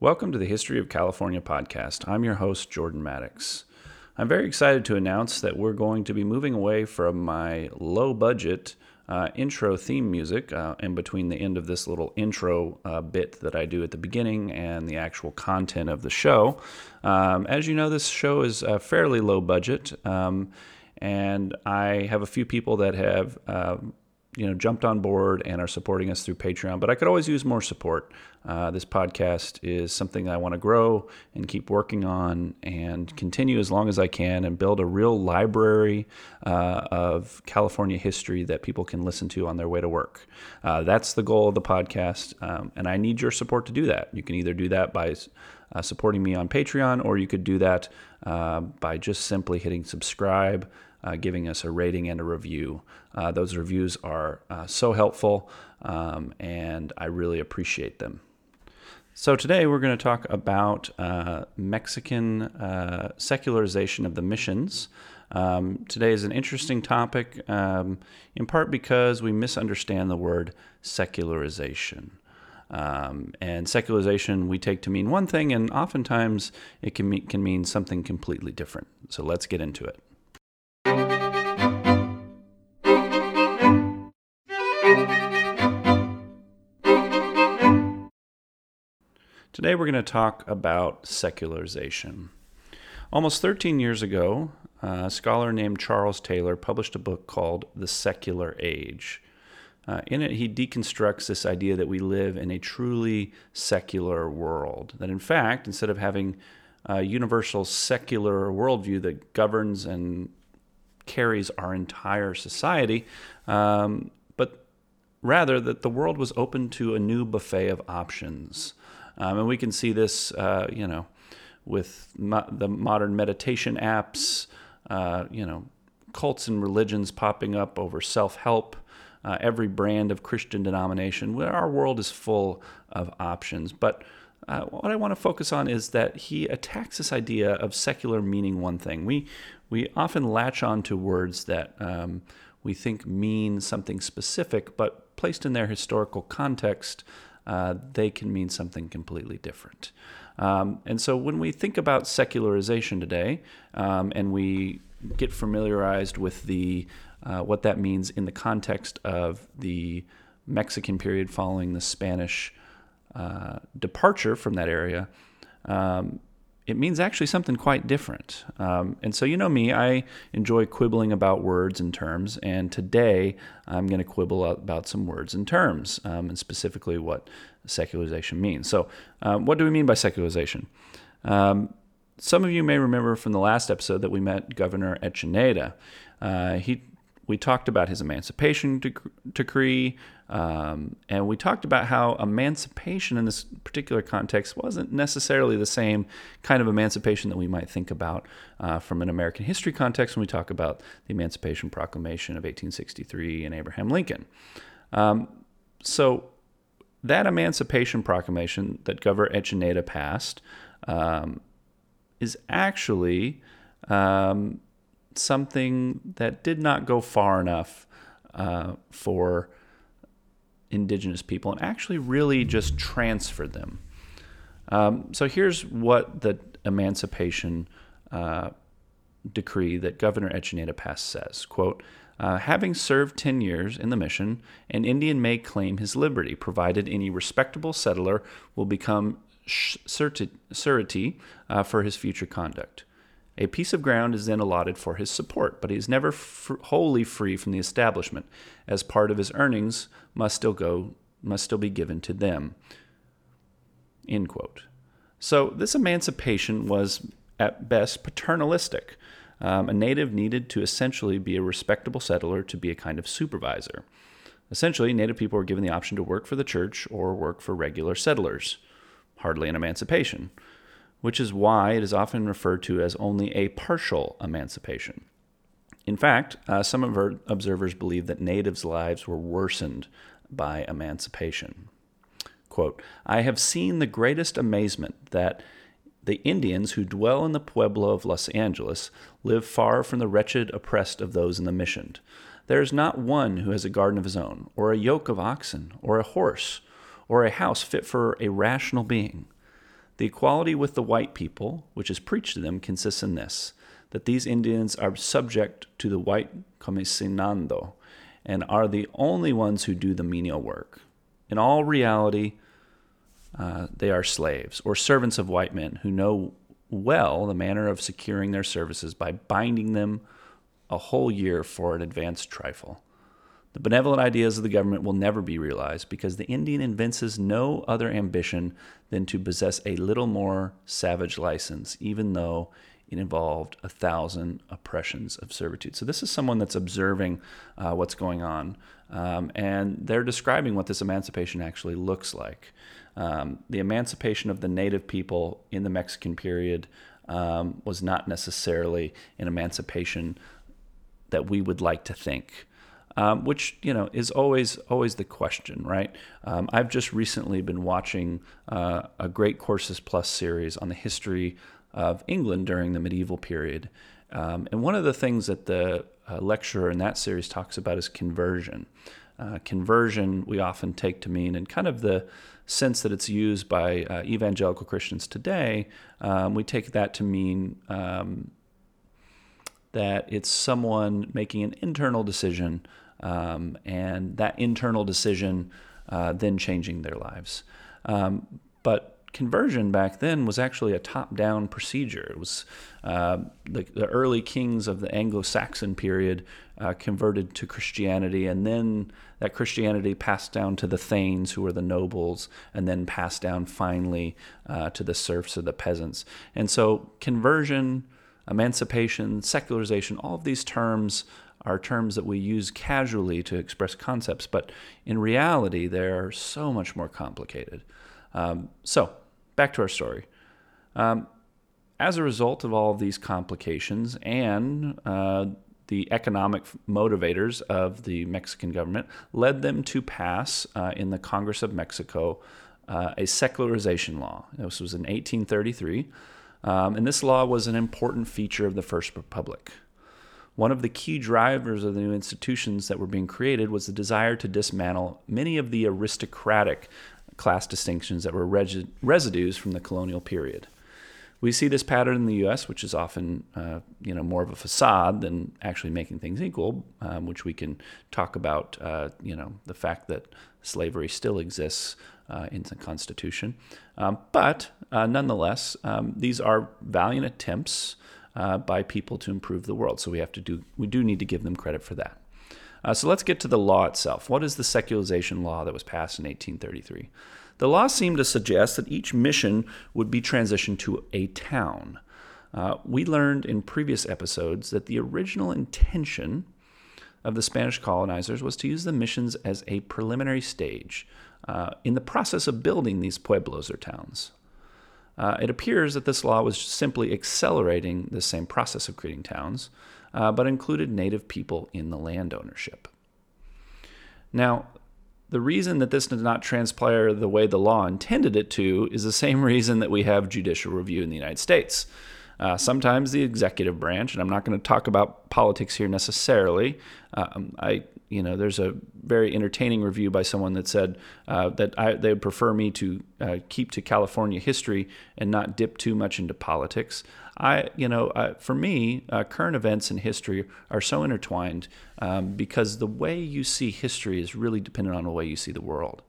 Welcome to the History of California podcast. I'm your host, Jordan Maddox. I'm very excited to announce that we're going to be moving away from my low budget uh, intro theme music uh, in between the end of this little intro uh, bit that I do at the beginning and the actual content of the show. Um, as you know, this show is uh, fairly low budget, um, and I have a few people that have um, you know jumped on board and are supporting us through Patreon. But I could always use more support. Uh, this podcast is something I want to grow and keep working on and continue as long as I can and build a real library uh, of California history that people can listen to on their way to work. Uh, that's the goal of the podcast, um, and I need your support to do that. You can either do that by uh, supporting me on Patreon, or you could do that uh, by just simply hitting subscribe uh, giving us a rating and a review. Uh, those reviews are uh, so helpful, um, and I really appreciate them. So, today we're going to talk about uh, Mexican uh, secularization of the missions. Um, today is an interesting topic, um, in part because we misunderstand the word secularization. Um, and secularization we take to mean one thing, and oftentimes it can, can mean something completely different. So let's get into it. Today we're going to talk about secularization. Almost 13 years ago, a scholar named Charles Taylor published a book called The Secular Age. Uh, in it, he deconstructs this idea that we live in a truly secular world. That in fact, instead of having a universal secular worldview that governs and carries our entire society, um, but rather that the world was open to a new buffet of options. Um, and we can see this, uh, you know, with mo- the modern meditation apps, uh, you know, cults and religions popping up over self help. Uh, every brand of Christian denomination. Our world is full of options. But uh, what I want to focus on is that he attacks this idea of secular meaning one thing. We we often latch on to words that um, we think mean something specific, but placed in their historical context, uh, they can mean something completely different. Um, and so when we think about secularization today, um, and we get familiarized with the uh, what that means in the context of the Mexican period following the Spanish uh, departure from that area, um, it means actually something quite different. Um, and so, you know me, I enjoy quibbling about words and terms. And today I'm going to quibble about some words and terms, um, and specifically what secularization means. So, um, what do we mean by secularization? Um, some of you may remember from the last episode that we met Governor Echeandia. Uh, he we talked about his emancipation decree, um, and we talked about how emancipation in this particular context wasn't necessarily the same kind of emancipation that we might think about uh, from an American history context when we talk about the Emancipation Proclamation of 1863 and Abraham Lincoln. Um, so, that Emancipation Proclamation that Governor Echeandia passed um, is actually um, something that did not go far enough uh, for indigenous people and actually really just transferred them. Um, so here's what the emancipation uh, decree that Governor Echeandia passed says, quote, uh, having served 10 years in the mission, an Indian may claim his liberty, provided any respectable settler will become surety uh, for his future conduct. A piece of ground is then allotted for his support, but he is never f- wholly free from the establishment, as part of his earnings must still go must still be given to them. End quote. So this emancipation was at best paternalistic. Um, a native needed to essentially be a respectable settler to be a kind of supervisor. Essentially, Native people were given the option to work for the church or work for regular settlers. Hardly an emancipation which is why it is often referred to as only a partial emancipation. In fact, uh, some observers believe that natives' lives were worsened by emancipation. Quote, I have seen the greatest amazement that the Indians who dwell in the pueblo of Los Angeles live far from the wretched oppressed of those in the mission. There is not one who has a garden of his own, or a yoke of oxen, or a horse, or a house fit for a rational being. The equality with the white people, which is preached to them, consists in this that these Indians are subject to the white comisionado and are the only ones who do the menial work. In all reality, uh, they are slaves or servants of white men who know well the manner of securing their services by binding them a whole year for an advanced trifle. The benevolent ideas of the government will never be realized because the Indian evinces no other ambition than to possess a little more savage license, even though it involved a thousand oppressions of servitude. So, this is someone that's observing uh, what's going on, um, and they're describing what this emancipation actually looks like. Um, the emancipation of the native people in the Mexican period um, was not necessarily an emancipation that we would like to think um, which you know is always always the question, right? Um, I've just recently been watching uh, a great Courses Plus series on the history of England during the medieval period, um, and one of the things that the uh, lecturer in that series talks about is conversion. Uh, conversion we often take to mean, in kind of the sense that it's used by uh, evangelical Christians today, um, we take that to mean um, that it's someone making an internal decision um, and that internal decision uh, then changing their lives. Um, but conversion back then was actually a top-down procedure. It was uh, the, the, early kings of the Anglo-Saxon period uh, converted to Christianity, and then that Christianity passed down to the thanes, who were the nobles, and then passed down finally uh, to the serfs or the peasants. And so, conversion, emancipation, secularization, all of these terms are terms that we use casually to express concepts, but in reality, they're so much more complicated. Um, so, back to our story. Um, as a result of all of these complications and uh, the economic motivators of the Mexican government led them to pass uh, in the Congress of Mexico uh, a secularization law. This was in 1833, um, and this law was an important feature of the First Republic. One of the key drivers of the new institutions that were being created was the desire to dismantle many of the aristocratic class distinctions that were resi- residues from the colonial period. We see this pattern in the U.S., which is often, uh, you know, more of a facade than actually making things equal, um, which we can talk about, uh, you know, the fact that slavery still exists uh, in the Constitution. Um, but uh, nonetheless, um, these are valiant attempts uh, by people to improve the world. So we have to do we do need to give them credit for that. Uh, so let's get to the law itself. What is the secularization law that was passed in 1833? The law seemed to suggest that each mission would be transitioned to a town. Uh, we learned in previous episodes that the original intention of the Spanish colonizers was to use the missions as a preliminary stage uh, in the process of building these pueblos or towns. Uh, it appears that this law was simply accelerating the same process of creating towns, uh, but included native people in the land ownership. Now, the reason that this did not transpire the way the law intended it to is the same reason that we have judicial review in the United States. Uh, sometimes the executive branch, and I'm not going to talk about politics here necessarily. Um, I you know, there's a very entertaining review by someone that said uh, that I, they would prefer me to uh, keep to California history and not dip too much into politics. I, you know, uh, for me, uh, current events and history are so intertwined um, because the way you see history is really dependent on the way you see the world.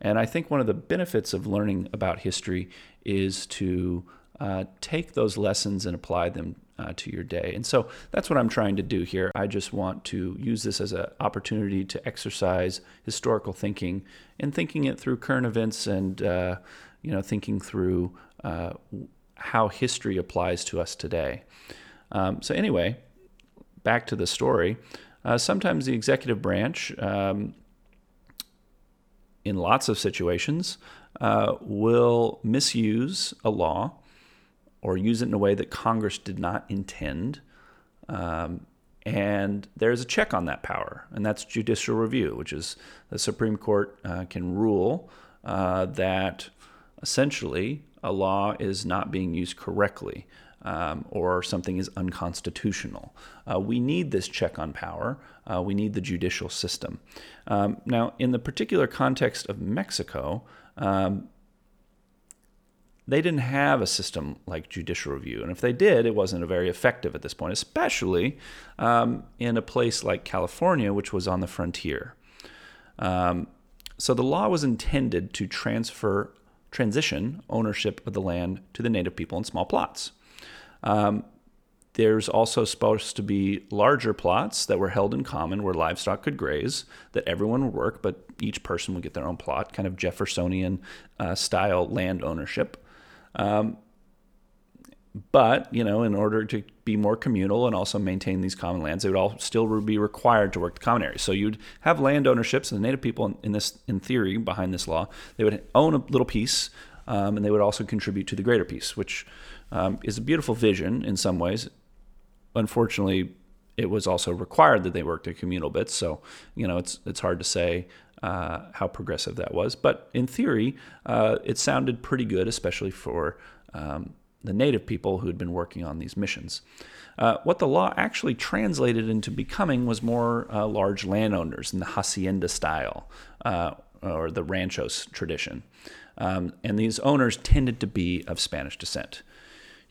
And I think one of the benefits of learning about history is to uh, take those lessons and apply them uh, to your day. And so that's what I'm trying to do here. I just want to use this as an opportunity to exercise historical thinking and thinking it through current events and, uh, you know, thinking through uh, how history applies to us today. Um, so, anyway, back to the story. Uh, sometimes the executive branch, um, in lots of situations, uh, will misuse a law or use it in a way that Congress did not intend. Um, and there's a check on that power, and that's judicial review, which is the Supreme Court uh, can rule uh, that essentially a law is not being used correctly. Um, or something is unconstitutional. Uh, we need this check on power. Uh, we need the judicial system. Um, now, in the particular context of Mexico, um, they didn't have a system like judicial review. And if they did, it wasn't very effective at this point, especially um, in a place like California, which was on the frontier. Um, so the law was intended to transfer, transition ownership of the land to the native people in small plots. Um, there's also supposed to be larger plots that were held in common where livestock could graze, that everyone would work, but each person would get their own plot, kind of Jeffersonian uh, style land ownership. Um, but you know, in order to be more communal and also maintain these common lands, they would all still be required to work the common areas. So you'd have land ownerships, and the native people in this, in theory, behind this law, they would own a little piece, um, and they would also contribute to the greater piece, which um, is a beautiful vision in some ways. Unfortunately, it was also required that they work their communal bits. So you know, it's it's hard to say uh, how progressive that was. But in theory, uh, it sounded pretty good, especially for um, the native people who had been working on these missions. Uh, what the law actually translated into becoming was more uh, large landowners in the hacienda style uh, or the ranchos tradition. Um, and these owners tended to be of Spanish descent.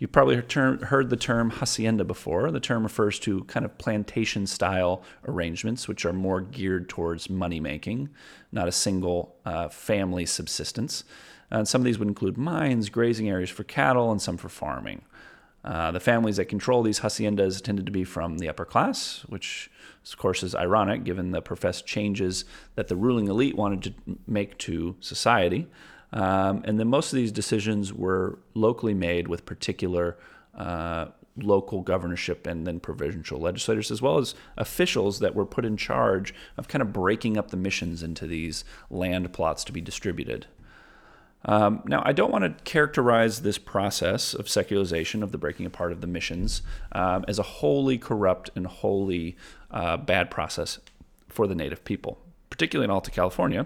You've probably heard the term hacienda before. The term refers to kind of plantation style arrangements, which are more geared towards money making, not a single uh, family subsistence. And some of these would include mines, grazing areas for cattle, and some for farming. Uh, the families that control these haciendas tended to be from the upper class, which of course is ironic given the professed changes that the ruling elite wanted to make to society. Um, and then most of these decisions were locally made with particular uh, local governorship and then provincial legislators, as well as officials that were put in charge of kind of breaking up the missions into these land plots to be distributed. Um, now, I don't want to characterize this process of secularization, of the breaking apart of the missions, um, as a wholly corrupt and wholly uh, bad process for the native people, particularly in Alta California,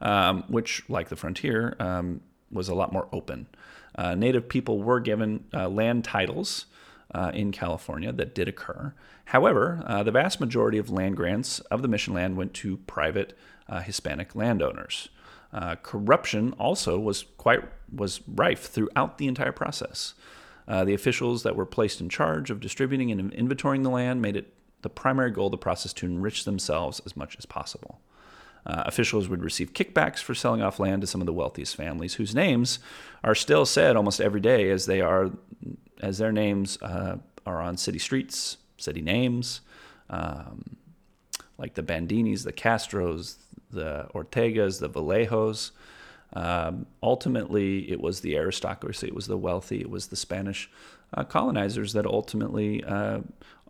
um, which, like the frontier, um, was a lot more open. Uh, native people were given uh, land titles uh, in California that did occur. However, uh, the vast majority of land grants of the mission land went to private uh, Hispanic landowners. Uh, corruption also was quite was rife throughout the entire process. the officials that were placed in charge of distributing and inventorying the land made it the primary goal of the process to enrich themselves as much as possible. Uh, officials would receive kickbacks for selling off land to some of the wealthiest families, whose names are still said almost every day, as they are, as their names uh, are on city streets, city names, um, like the Bandinis, the Castros, the Ortegas, the Vallejos. Um, ultimately, it was the aristocracy, it was the wealthy, it was the Spanish uh, colonizers that ultimately uh,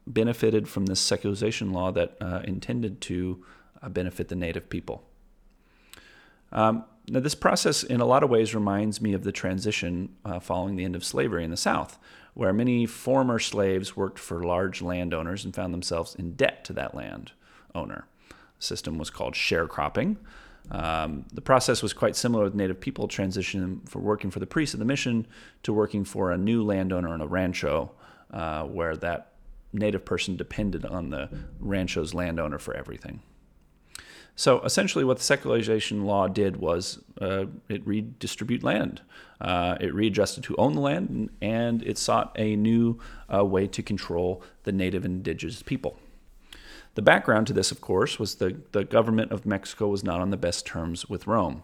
benefited from this secularization law that uh, intended to benefit the native people. Um, now, this process, in a lot of ways, reminds me of the transition uh, following the end of slavery in the South, where many former slaves worked for large landowners and found themselves in debt to that land owner. The system was called sharecropping. Um, the process was quite similar with Native people transitioning from working for the priest of the mission to working for a new landowner in a rancho, uh, where that Native person depended on the rancho's landowner for everything. So essentially, what the secularization law did was uh, it redistribute land. Uh, it readjusted who owned the land, and it sought a new uh, way to control the native indigenous people. The background to this, of course, was the, the government of Mexico was not on the best terms with Rome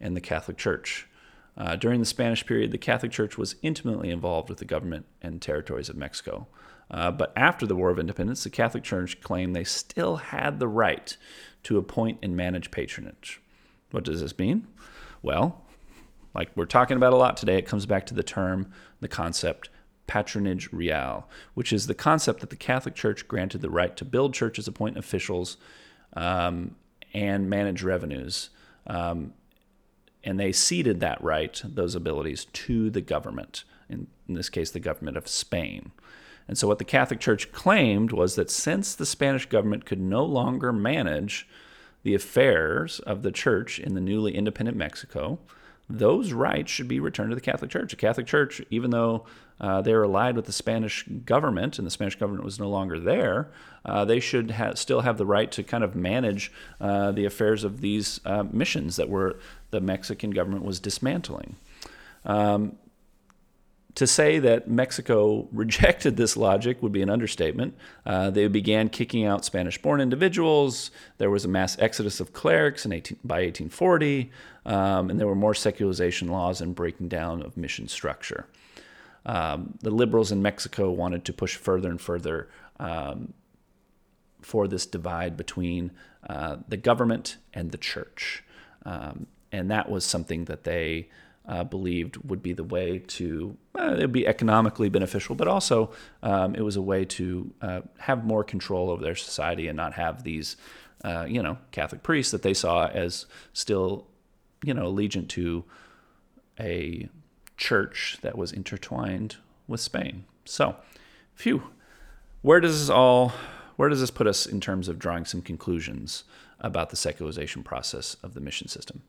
and the Catholic Church. Uh, during the Spanish period, the Catholic Church was intimately involved with the government and territories of Mexico. Uh, but after the War of Independence, the Catholic Church claimed they still had the right to appoint and manage patronage. What does this mean? Well, like we're talking about a lot today, it comes back to the term, the concept patronage real, which is the concept that the Catholic Church granted the right to build churches, appoint officials, um, and manage revenues. Um, and they ceded that right, those abilities, to the government, in, in this case, the government of Spain. And so, what the Catholic Church claimed was that since the Spanish government could no longer manage the affairs of the church in the newly independent Mexico, those rights should be returned to the Catholic Church. The Catholic Church, even though uh, they were allied with the Spanish government and the Spanish government was no longer there, uh, they should ha- still have the right to kind of manage uh, the affairs of these uh, missions that were the Mexican government was dismantling. Um, to say that Mexico rejected this logic would be an understatement. Uh, they began kicking out Spanish born individuals. There was a mass exodus of clerics in 18, by 1840, um, and there were more secularization laws and breaking down of mission structure. Um, the liberals in Mexico wanted to push further and further um, for this divide between uh, the government and the church. Um, and that was something that they uh, believed would be the way to uh, it would be economically beneficial, but also um, it was a way to uh, have more control over their society and not have these, uh, you know, Catholic priests that they saw as still, you know, allegiant to a church that was intertwined with Spain. So, phew, where does this all, where does this put us in terms of drawing some conclusions about the secularization process of the mission system?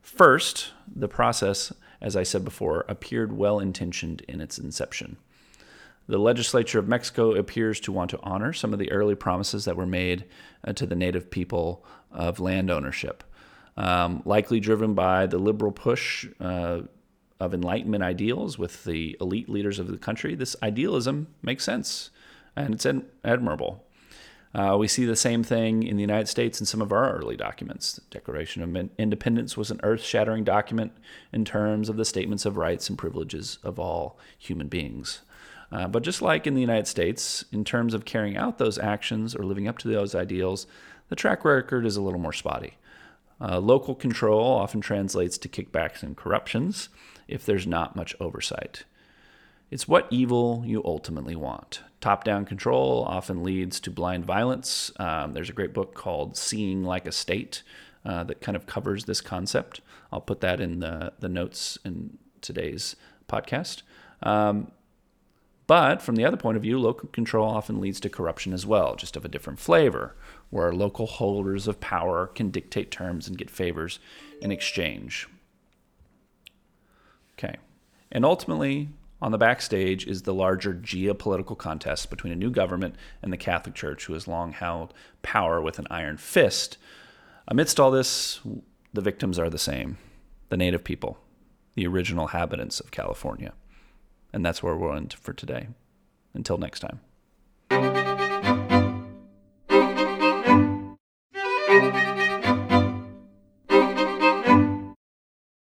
First, the process, as I said before, appeared well intentioned in its inception. The legislature of Mexico appears to want to honor some of the early promises that were made uh, to the native people of land ownership, um, likely driven by the liberal push uh, of Enlightenment ideals with the elite leaders of the country. This idealism makes sense and it's admirable. Uh, we see the same thing in the United States in some of our early documents. The Declaration of Independence was an earth shattering document in terms of the statements of rights and privileges of all human beings. Uh, but just like in the United States, in terms of carrying out those actions or living up to those ideals, the track record is a little more spotty. Uh, local control often translates to kickbacks and corruptions if there's not much oversight. It's what evil you ultimately want. Top down control often leads to blind violence. Um, there's a great book called Seeing Like a State uh, that kind of covers this concept. I'll put that in the, the notes in today's podcast. Um, but from the other point of view, local control often leads to corruption as well, just of a different flavor, where local holders of power can dictate terms and get favors in exchange. Okay. And ultimately, on the backstage is the larger geopolitical contest between a new government and the Catholic Church, who has long held power with an iron fist. Amidst all this, the victims are the same the native people, the original inhabitants of California. And that's where we're in for today. Until next time.